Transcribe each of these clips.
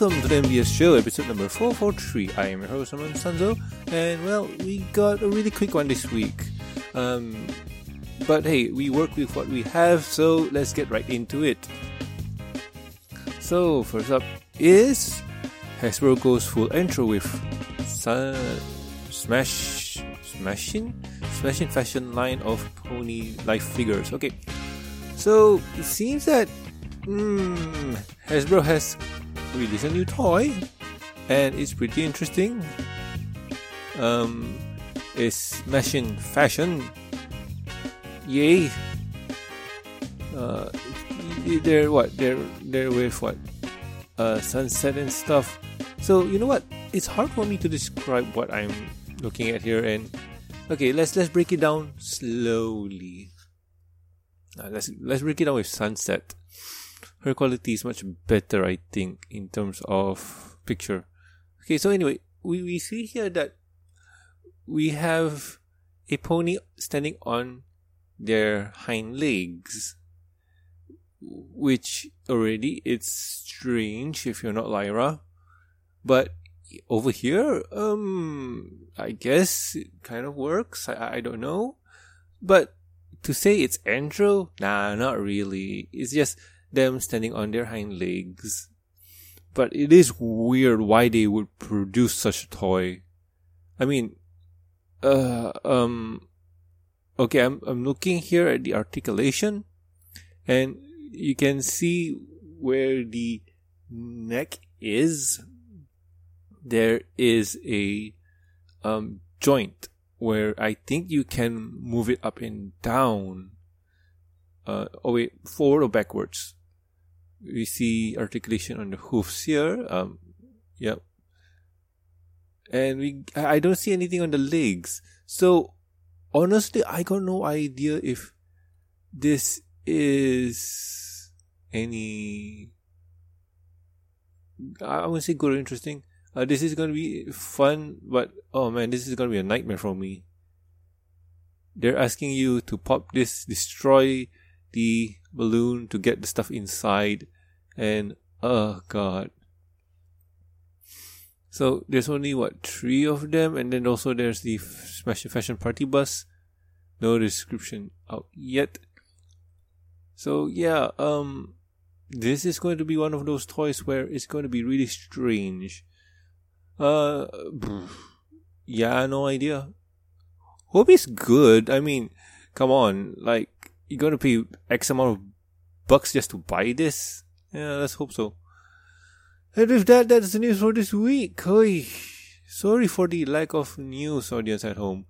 welcome to the MBS show, episode number 443. I am your host, Norman Sanzo, and well, we got a really quick one this week. Um, but hey, we work with what we have, so let's get right into it. So, first up is Hasbro goes full intro with Sun- Smash Smashing Smashing fashion line of pony life figures. Okay, so it seems that mm, Hasbro has released a new toy, and it's pretty interesting. Um, it's smashing fashion. Yay! Uh, they're what? They're they're with what? Uh, sunset and stuff. So you know what? It's hard for me to describe what I'm looking at here, and okay, let's let's break it down slowly. Uh, let's let's break it down with sunset. Her quality is much better, I think, in terms of picture. Okay, so anyway, we, we see here that we have a pony standing on their hind legs, which already it's strange if you're not Lyra, but over here, um, I guess it kind of works. I, I don't know, but to say it's anthro, nah, not really. It's just them standing on their hind legs. But it is weird why they would produce such a toy. I mean, uh, um, okay, I'm, I'm looking here at the articulation and you can see where the neck is. There is a, um, joint where I think you can move it up and down. Uh, oh wait, forward or backwards we see articulation on the hoofs here. Um, yep. And we, I don't see anything on the legs. So, honestly, I got no idea if this is any. I wouldn't say good or interesting. Uh, this is gonna be fun, but oh man, this is gonna be a nightmare for me. They're asking you to pop this, destroy the balloon to get the stuff inside and oh god. So there's only what three of them and then also there's the smash fashion party bus. No description out yet. So yeah um this is going to be one of those toys where it's going to be really strange. Uh yeah no idea. Hope it's good. I mean come on like you're going to pay X amount of bucks just to buy this? Yeah, let's hope so. And with that, that's the news for this week. Oy. Sorry for the lack of news, audience at home.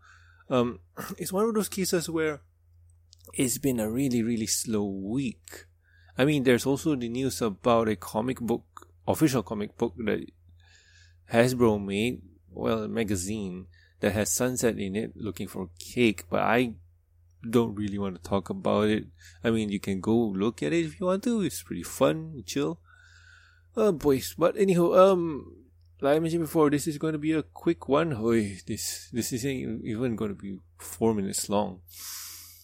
Um, it's one of those cases where it's been a really, really slow week. I mean, there's also the news about a comic book, official comic book that Hasbro made, well, a magazine that has Sunset in it looking for cake, but I don't really want to talk about it. I mean, you can go look at it if you want to. It's pretty fun, chill. Uh, boys. But anyhow, um, like I mentioned before, this is going to be a quick one. Hoy, this this isn't even going to be four minutes long.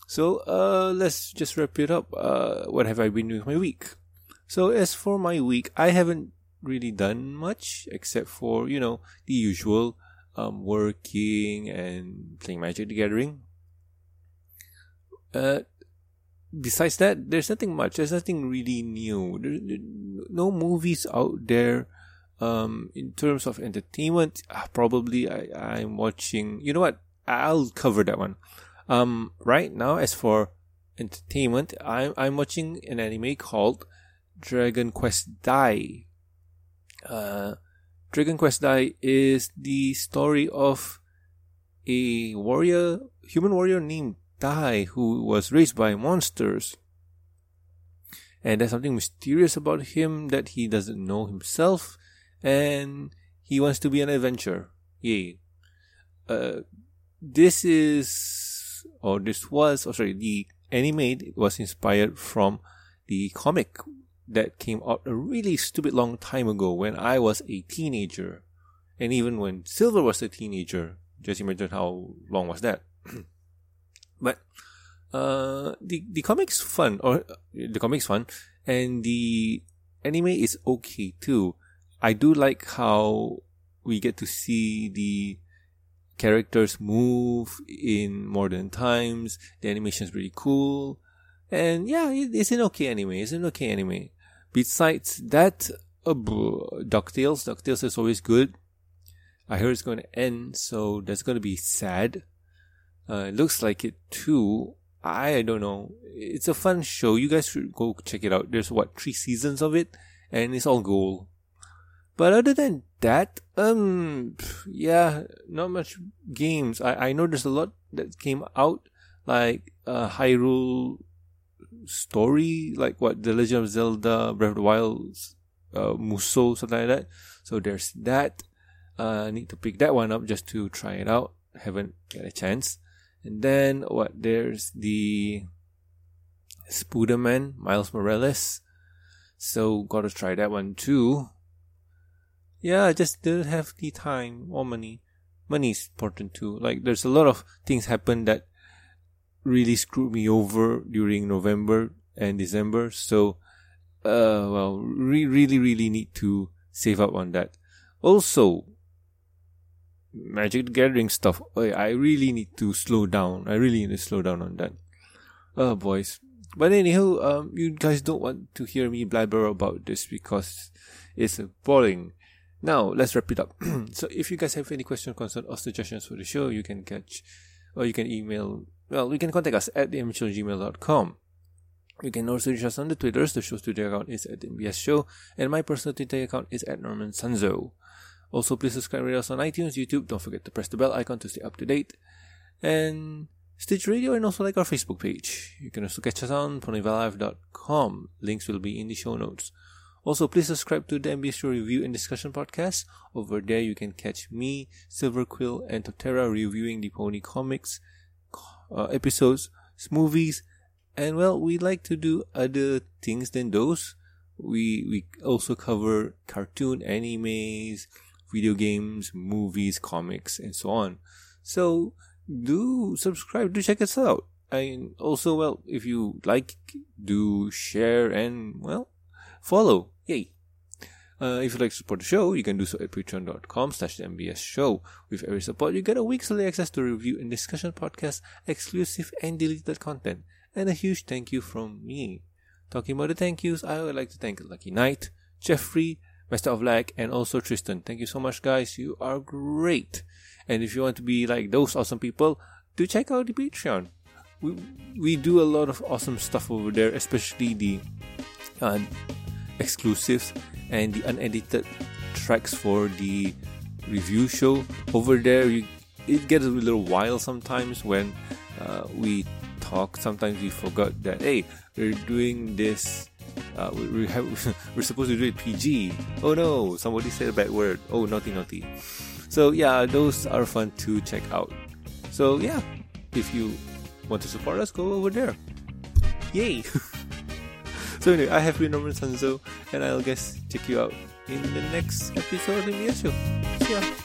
So, uh, let's just wrap it up. Uh, what have I been doing my week? So, as for my week, I haven't really done much except for you know the usual, um, working and playing Magic the Gathering uh, besides that, there's nothing much. There's nothing really new. There, there, no movies out there. Um, in terms of entertainment, uh, probably I, I'm watching. You know what? I'll cover that one. Um, right now, as for entertainment, I'm I'm watching an anime called Dragon Quest Dai. Uh, Dragon Quest Dai is the story of a warrior, human warrior named Dai who was raised by monsters. And there's something mysterious about him that he doesn't know himself, and he wants to be an adventurer. Yay. Uh, this is, or this was, or sorry, the anime was inspired from the comic that came out a really stupid long time ago when I was a teenager. And even when Silver was a teenager. Just imagine how long was that. But uh, the the comic's fun, or the comic's fun, and the anime is okay too. I do like how we get to see the characters move in modern times. The animation is really cool. And yeah, it's an okay anime. It's an okay anime. Besides that, uh, DuckTales. DuckTales is always good. I heard it's going to end, so that's going to be sad. Uh, it looks like it too. I don't know. It's a fun show. You guys should go check it out. There's what, three seasons of it? And it's all gold. But other than that, um, yeah, not much games. I, I know there's a lot that came out, like, uh, Hyrule story, like what, The Legend of Zelda, Breath of the Wild, uh, Musou, something like that. So there's that. Uh, I need to pick that one up just to try it out. Haven't get a chance. And then what? There's the Spider-Man, Miles Morales. So gotta try that one too. Yeah, I just didn't have the time or money. Money is important too. Like there's a lot of things happen that really screwed me over during November and December. So, uh, well, we really, really need to save up on that. Also, Magic the Gathering stuff. I really need to slow down. I really need to slow down on that. Oh, boys. But anyhow, um, you guys don't want to hear me blabber about this because it's boring. Now, let's wrap it up. so, if you guys have any questions, concerns, or suggestions for the show, you can catch, or you can email, well, you can contact us at theimmature.gmail.com. You can also reach us on the Twitters. The show's Twitter account is at MBS Show, and my personal Twitter account is at Norman Sanzo. Also, please subscribe to us on iTunes, YouTube. Don't forget to press the bell icon to stay up to date. And Stitch Radio and also like our Facebook page. You can also catch us on ponyvillelive.com. Links will be in the show notes. Also, please subscribe to the MBS Show Review and Discussion podcast. Over there, you can catch me, Silver Quill, and Totera reviewing the Pony Comics uh, episodes, movies, and well, we like to do other things than those. We we also cover cartoon animes, video games, movies, comics, and so on. So do subscribe, do check us out. And also, well, if you like, do share and, well, follow. Yay. Uh, if you'd like to support the show, you can do so at patreon.com slash mbs show. With every support, you get a week's early access to review and discussion podcast, exclusive and deleted content, and a huge thank you from me. Talking about the thank yous, I would like to thank Lucky Knight, Jeffrey, Master of Lag, and also Tristan. Thank you so much, guys. You are great. And if you want to be like those awesome people, do check out the Patreon. We we do a lot of awesome stuff over there, especially the uh, exclusives and the unedited tracks for the review show. Over there, you, it gets a little wild sometimes when uh, we talk. Sometimes we forgot that hey, we're doing this uh, we, we we're supposed to do it PG. Oh no, somebody said a bad word. Oh, naughty, naughty. So yeah, those are fun to check out. So yeah, if you want to support us, go over there. Yay! so anyway, I have been Norman Sanzo, and I'll guess check you out in the next episode of the Show. See ya.